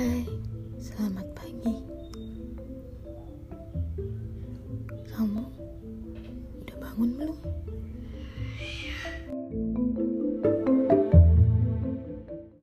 Hai, selamat pagi. Kamu udah bangun belum?